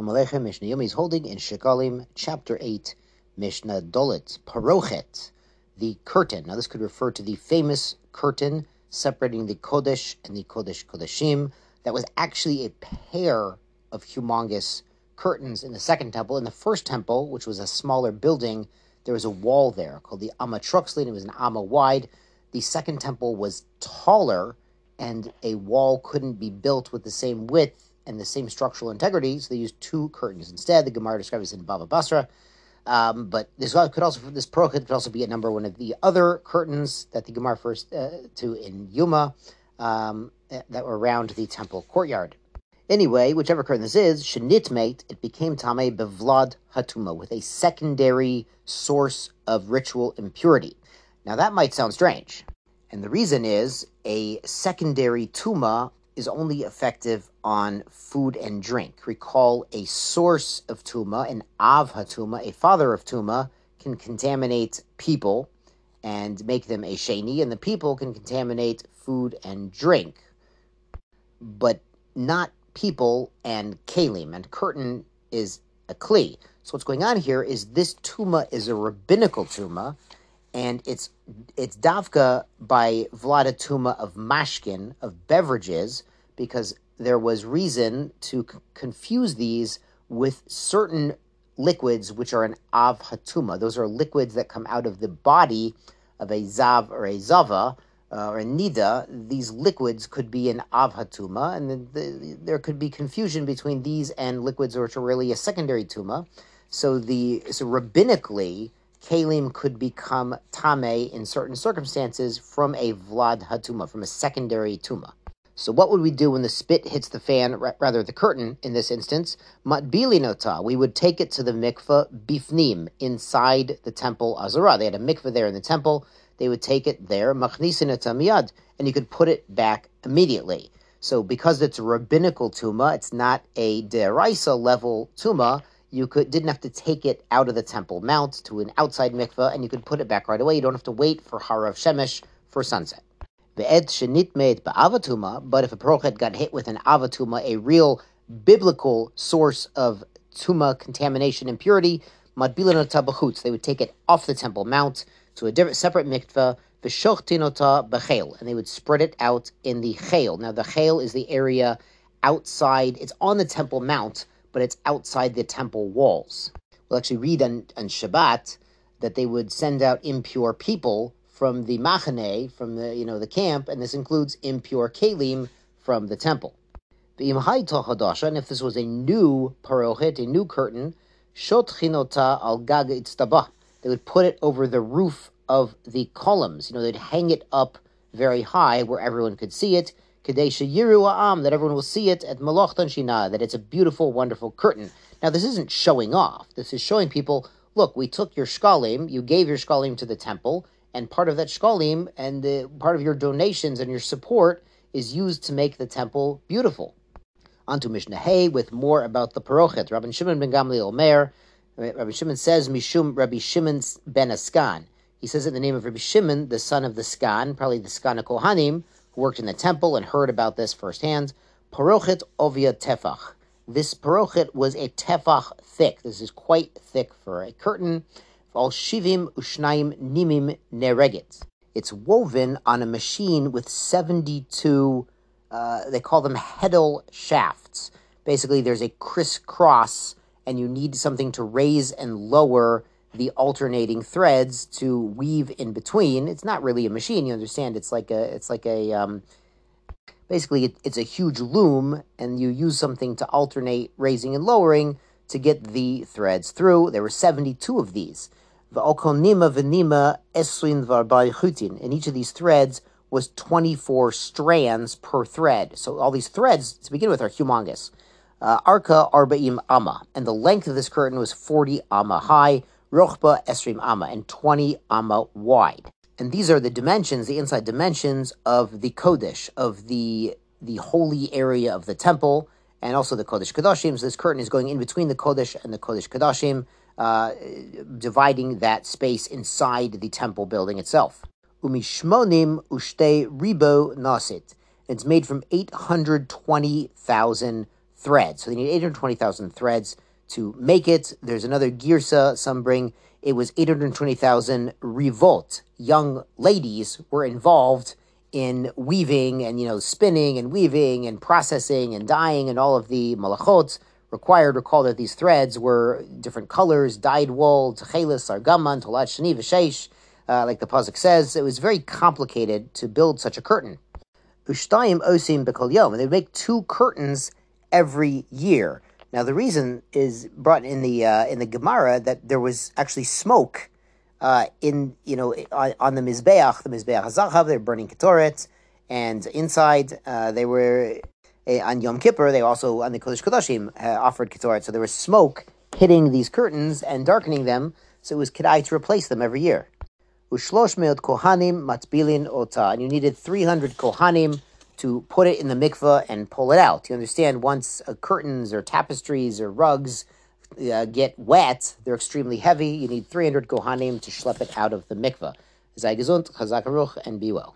Shalom Aleichem, Mishnah Yomi is holding in Shekalim, chapter 8, Mishnah Dolit, Parochet, the curtain. Now, this could refer to the famous curtain separating the Kodesh and the Kodesh Kodeshim. That was actually a pair of humongous curtains in the second temple. In the first temple, which was a smaller building, there was a wall there called the Amma Traksin. It was an Amma wide. The second temple was taller, and a wall couldn't be built with the same width and the same structural integrity, so they used two curtains instead. The Gemara describes in Bava Basra. Um, but this could also this prochit could also be a number one of the other curtains that the Gemara refers uh, to in Yuma um, that were around the temple courtyard. Anyway, whichever curtain this is, shenitmate, it became tame bevlad hatuma with a secondary source of ritual impurity. Now that might sound strange, and the reason is a secondary tuma is only effective on food and drink. Recall a source of tuma, an av hatuma, a father of tuma, can contaminate people and make them a sheni, and the people can contaminate food and drink, but not people and kalim. And curtain is a kli. So what's going on here is this tuma is a rabbinical tuma, and it's it's davka by vlada tuma of mashkin of beverages because there was reason to c- confuse these with certain liquids which are an av hatuma. Those are liquids that come out of the body of a zav or a zava uh, or a nida. These liquids could be an av hatuma, and the, the, there could be confusion between these and liquids which are really a secondary tuma. So the so rabbinically, kalim could become tame in certain circumstances from a vlad hatuma, from a secondary tuma. So what would we do when the spit hits the fan, rather the curtain in this instance? Matbilinota, we would take it to the mikveh bifnim, inside the temple Azara. They had a mikveh there in the temple. They would take it there, machnisinata miyad, and you could put it back immediately. So because it's a rabbinical tuma, it's not a deraisa level tuma, you could didn't have to take it out of the temple mount to an outside mikveh, and you could put it back right away. You don't have to wait for harav shemesh for sunset. Shenitmet ba'avatuma, but if a prochet got hit with an avatuma, a real biblical source of tuma contamination impurity, madbilanot tabachutz, they would take it off the temple mount to a different separate mikveh, v'shoctinota b'cheil, and they would spread it out in the cheil. Now the cheil is the area outside, it's on the temple mount, but it's outside the temple walls. We'll actually read on, on Shabbat that they would send out impure people from the machane, from the you know the camp, and this includes impure kalim from the temple. The imhai tochadasha, and if this was a new parochet, a new curtain, shot al gaga They would put it over the roof of the columns. You know, they'd hang it up very high where everyone could see it. Kadesha yiru am that everyone will see it at malachtan shina that it's a beautiful, wonderful curtain. Now, this isn't showing off. This is showing people, look, we took your shkalim, you gave your shkalim to the temple, and part of that shkalim and the part of your donations and your support is used to make the temple beautiful. Onto Mishnah Hay with more about the parochet. Rabbi Shimon ben Gamliel Omer. Rabbi Shimon says Mishum Rabbi Shimon ben HaSegan. He says in the name of Rabbi Shimon, the son of the Segan, probably the Segan Kohanim, who worked in the temple and heard about this firsthand. Parochet ovia tefach. This parochet was a tefach thick. This is quite thick for a curtain. All shivim ushnaim nimim neregit. It's woven on a machine with 72, uh, they call them heddle shafts. Basically, there's a crisscross, and you need something to raise and lower the alternating threads to weave in between. It's not really a machine, you understand. It's like a, it's like a, um, basically, it, it's a huge loom, and you use something to alternate raising and lowering to get the threads through. There were 72 of these. V'okonima v'nima esrin v'arbai And each of these threads was 24 strands per thread. So all these threads, to begin with, are humongous. Uh, Arka arba'im amma. And the length of this curtain was 40 amma high, rochba esrim amma, and 20 amma wide. And these are the dimensions, the inside dimensions of the Kodesh, of the the holy area of the temple, and also the Kodesh Kodashim. So this curtain is going in between the Kodesh and the Kodesh Kodashim uh, dividing that space inside the temple building itself. Umishmonim ushte ribo nasit. It's made from 820,000 threads. So they need 820,000 threads to make it. There's another girsa, some bring, it was 820,000 revolt. Young ladies were involved in weaving and, you know, spinning and weaving and processing and dyeing and all of the malachot required. Recall that these threads were different colors, dyed wool, techelis, argaman, tolat shani, v'sheish, uh, like the Pasuk says. It was very complicated to build such a curtain. Ushtaim osim bekol yom. They make two curtains every year. Now the reason is brought in the uh, in the Gemara that there was actually smoke uh, in you know on, on, the mizbeach, the mizbeach hazachav. They were burning ketoret, and inside uh, they were on Yom Kippur. They also on the Kodesh Kodashim uh, offered ketoret. So there was smoke hitting these curtains and darkening them. So it was kedai to replace them every year. Ushlosh kohanim matbilin ota, and you needed three hundred kohanim to put it in the mikveh and pull it out. You understand, once uh, curtains or tapestries or rugs uh, get wet, they're extremely heavy. You need 300 kohanim to schlep it out of the mikveh. Sei gesund, chazak and be well.